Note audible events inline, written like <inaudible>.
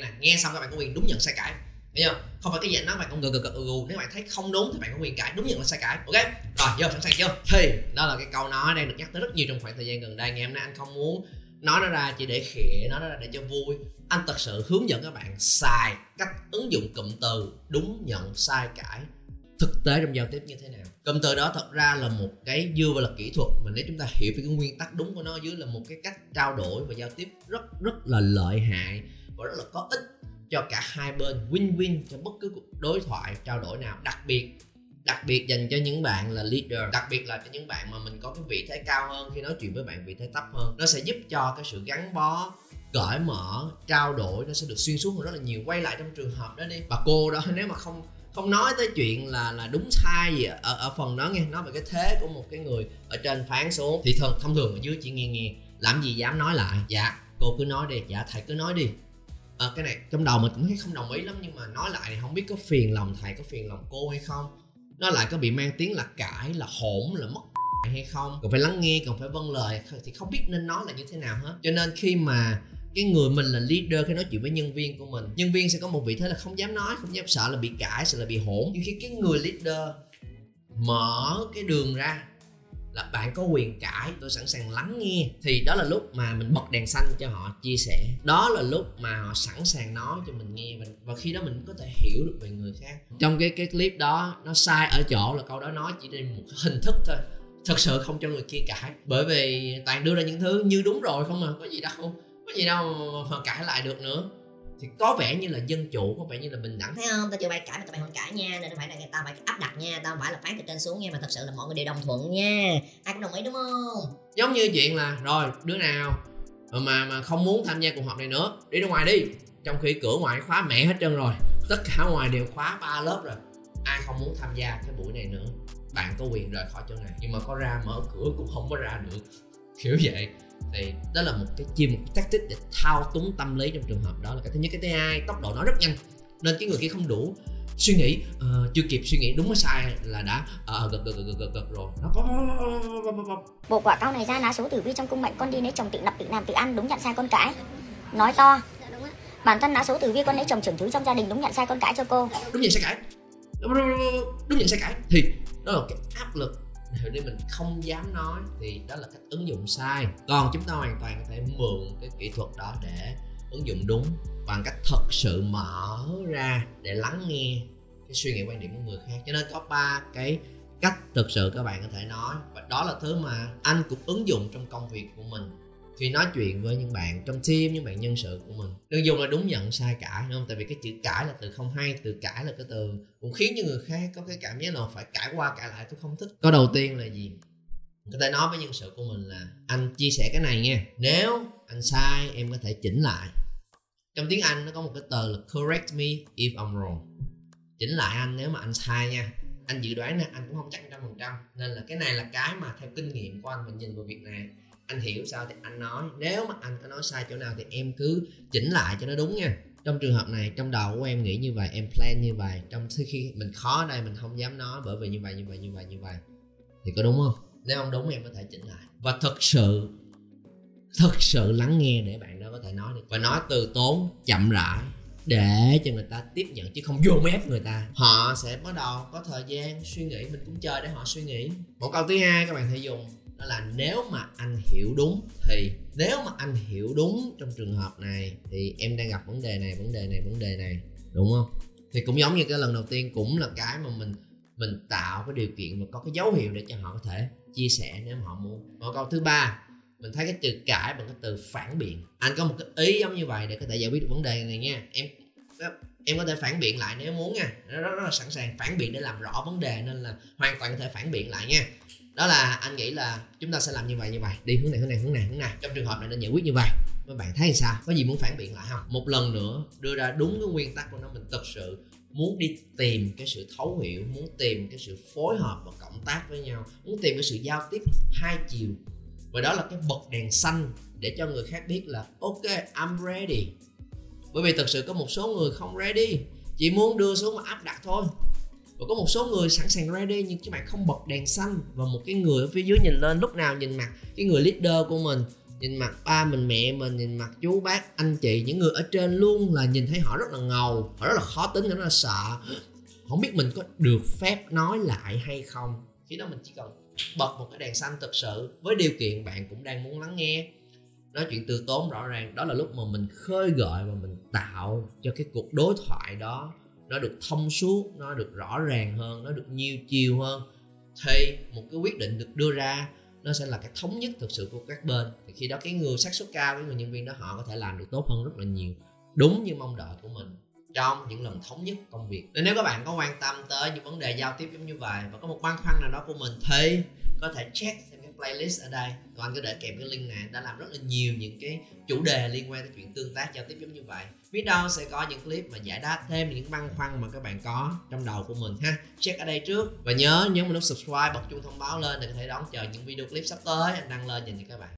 nghe nè nghe xong các bạn có quyền đúng nhận sai cãi hiểu không không phải cái gì nói bạn cũng gật gật gật ừ. nếu bạn thấy không đúng thì bạn có quyền cãi đúng nhận là sai cãi ok? Rồi vô sẵn sàng chưa? Thì đó là cái câu nói đang được nhắc tới rất nhiều trong khoảng thời gian gần đây ngày hôm nay anh không muốn nói nó ra chỉ để khịa nói nó ra để cho vui. Anh thật sự hướng dẫn các bạn xài cách ứng dụng cụm từ đúng nhận sai cãi. Thực tế trong giao tiếp như thế nào? Cụm từ đó thật ra là một cái vừa là kỹ thuật mà nếu chúng ta hiểu về cái nguyên tắc đúng của nó dưới là một cái cách trao đổi và giao tiếp rất rất là lợi hại và rất là có ích cho cả hai bên win-win cho bất cứ cuộc đối thoại trao đổi nào. Đặc biệt đặc biệt dành cho những bạn là leader đặc biệt là cho những bạn mà mình có cái vị thế cao hơn khi nói chuyện với bạn vị thế thấp hơn. Nó sẽ giúp cho cái sự gắn bó cởi mở trao đổi nó sẽ được xuyên suốt rất là nhiều. Quay lại trong trường hợp đó đi. Bà cô đó <laughs> nếu mà không không nói tới chuyện là là đúng sai gì ở, ở phần đó nghe nói về cái thế của một cái người ở trên phán xuống thì thường thông thường ở dưới chỉ nghe nghe. Làm gì dám nói lại? Dạ cô cứ nói đi. Dạ thầy cứ nói đi à, cái này trong đầu mình cũng thấy không đồng ý lắm nhưng mà nói lại thì không biết có phiền lòng thầy có phiền lòng cô hay không. Nó lại có bị mang tiếng là cãi là hỗn là mất <laughs> hay không? Còn phải lắng nghe còn phải vâng lời thì không biết nên nói là như thế nào hết. Cho nên khi mà cái người mình là leader khi nói chuyện với nhân viên của mình nhân viên sẽ có một vị thế là không dám nói không dám sợ là bị cãi sợ là bị hỗn nhưng khi cái người leader mở cái đường ra là bạn có quyền cãi, tôi sẵn sàng lắng nghe. Thì đó là lúc mà mình bật đèn xanh cho họ chia sẻ. Đó là lúc mà họ sẵn sàng nói cho mình nghe và khi đó mình có thể hiểu được về người khác. Trong cái cái clip đó, nó sai ở chỗ là câu đó nói chỉ trên một hình thức thôi. Thật sự không cho người kia cãi. Bởi vì toàn đưa ra những thứ như đúng rồi không mà có gì đâu, có gì đâu mà cãi lại được nữa thì có vẻ như là dân chủ có vẻ như là bình đẳng. Thấy không? Tao chưa bay cãi mà tao bay không cãi nha. Nên phải là tao phải áp đặt nha. Tao phải là phán từ trên xuống nha mà thật sự là mọi người đều đồng thuận nha. Ai cũng đồng ý đúng không? Giống như chuyện là rồi đứa nào mà mà không muốn tham gia cuộc họp này nữa đi ra ngoài đi. Trong khi cửa ngoài khóa mẹ hết trơn rồi. Tất cả ngoài đều khóa ba lớp rồi. Ai không muốn tham gia cái buổi này nữa bạn có quyền rời khỏi chỗ này. Nhưng mà có ra mở cửa cũng không có ra được kiểu vậy. Thì đó là một cái chiêu một cái tactic để thao túng tâm lý trong trường hợp đó là cái thứ nhất. Cái thứ hai tốc độ nói rất nhanh nên cái người kia không đủ suy nghĩ uh, chưa kịp suy nghĩ đúng hay sai là đã uh, gật, gật gật gật gật gật rồi. Nó bộ quả cao này ra ná số tử vi trong cung mệnh con đi lấy chồng tự lập tự làm tự ăn đúng nhận sai con cái. Nói to. Bản thân ná số tử vi con lấy chồng trưởng thứ trong gia đình đúng nhận sai con cái cho cô. Đúng nhận sai cãi đúng nhận sai cãi thì đó là cái áp lực nếu đi mình không dám nói thì đó là cách ứng dụng sai. Còn chúng ta hoàn toàn có thể mượn cái kỹ thuật đó để ứng dụng đúng bằng cách thật sự mở ra để lắng nghe cái suy nghĩ quan điểm của người khác. Cho nên có ba cái cách thực sự các bạn có thể nói. Và đó là thứ mà anh cũng ứng dụng trong công việc của mình khi nói chuyện với những bạn trong team, những bạn nhân sự của mình. Đừng dùng là đúng nhận sai cãi đúng không? Tại vì cái chữ cãi là từ không hay, từ cãi là cái từ cũng khiến cho người khác có cái cảm giác là phải cãi qua cãi lại, tôi không thích. Có đầu tiên là gì? Có thể nói với nhân sự của mình là, anh chia sẻ cái này nha, nếu anh sai, em có thể chỉnh lại. Trong tiếng anh nó có một cái từ là, correct me if I'm wrong. Chỉnh lại anh nếu mà anh sai nha. Anh dự đoán nè, anh cũng không chắc trăm phần trăm. Nên là cái này là cái mà theo kinh nghiệm của anh mình nhìn vào việc này anh hiểu sao thì anh nói. Nếu mà anh có nói sai chỗ nào thì em cứ chỉnh lại cho nó đúng nha. Trong trường hợp này, trong đầu của em nghĩ như vậy, em plan như vậy, trong khi mình khó ở đây, mình không dám nói bởi vì như vậy như vậy như vậy như vậy. Thì có đúng không? Nếu không đúng em có thể chỉnh lại. Và thật sự thật sự lắng nghe để bạn đó có thể nói được. Và nói từ tốn, chậm rãi, để cho người ta tiếp nhận chứ không vô ép người ta. Họ sẽ bắt đầu có thời gian suy nghĩ, mình cũng chờ để họ suy nghĩ. Một câu thứ hai các bạn thể dùng đó là nếu mà anh hiểu đúng thì nếu mà anh hiểu đúng trong trường hợp này thì em đang gặp vấn đề này, vấn đề này, vấn đề này, đúng không? Thì cũng giống như cái lần đầu tiên cũng là cái mà mình mình tạo cái điều kiện và có cái dấu hiệu để cho họ có thể chia sẻ nếu mà họ muốn. Và câu thứ ba, mình thấy cái từ cãi bằng cái từ phản biện. Anh có một cái ý giống như vậy để có thể giải quyết được vấn đề này nha. Em em có thể phản biện lại nếu muốn nha. Rất, rất, rất là sẵn sàng phản biện để làm rõ vấn đề nên là hoàn toàn có thể phản biện lại nha. Đó là anh nghĩ là chúng ta sẽ làm như vậy như vậy. Đi hướng này hướng này hướng này hướng này. Trong trường hợp này nên giải quyết như vậy mấy bạn thấy sao? Có gì muốn phản biện lại không? Một lần nữa đưa ra đúng cái nguyên tắc của nó mình thật sự muốn đi tìm cái sự thấu hiểu muốn tìm cái sự phối hợp và cộng tác với nhau muốn tìm cái sự giao tiếp hai chiều. Và đó là cái bật đèn xanh để cho người khác biết là ok I'm ready bởi vì thật sự có một số người không ready, chỉ muốn đưa xuống mà áp đặt thôi. Và có một số người sẵn sàng ready, nhưng các bạn không bật đèn xanh. Và một cái người ở phía dưới nhìn lên, lúc nào nhìn mặt cái người leader của mình, nhìn mặt ba mình, mẹ mình, nhìn mặt chú, bác, anh chị, những người ở trên luôn là nhìn thấy họ rất là ngầu, họ rất là khó tính rất là sợ. Không biết mình có được phép nói lại hay không. Khi đó mình chỉ cần bật một cái đèn xanh thực sự, với điều kiện bạn cũng đang muốn lắng nghe nói chuyện từ tốn rõ ràng. Đó là lúc mà mình khơi gợi và mình tạo cho cái cuộc đối thoại đó nó được thông suốt, nó được rõ ràng hơn, nó được nhiều chiều hơn. Thì một cái quyết định được đưa ra, nó sẽ là cái thống nhất thực sự của các bên. Thì khi đó cái người xác suất cao, cái người nhân viên đó, họ có thể làm được tốt hơn rất là nhiều. Đúng như mong đợi của mình trong những lần thống nhất công việc. Nên nếu các bạn có quan tâm tới những vấn đề giao tiếp giống như vậy và có một băn khoăn nào đó của mình thì có thể check xem playlist ở đây. Còn anh có để kèm cái link này, đã làm rất là nhiều những cái chủ đề liên quan tới chuyện tương tác giao tiếp giống như vậy. Biết đâu sẽ có những clip mà giải đáp thêm những băn khoăn mà các bạn có trong đầu của mình ha. Check ở đây trước. Và nhớ, nhấn vào nút subscribe, bật chuông thông báo lên để có thể đón chờ những video clip sắp tới. Anh đăng lên dành cho các bạn.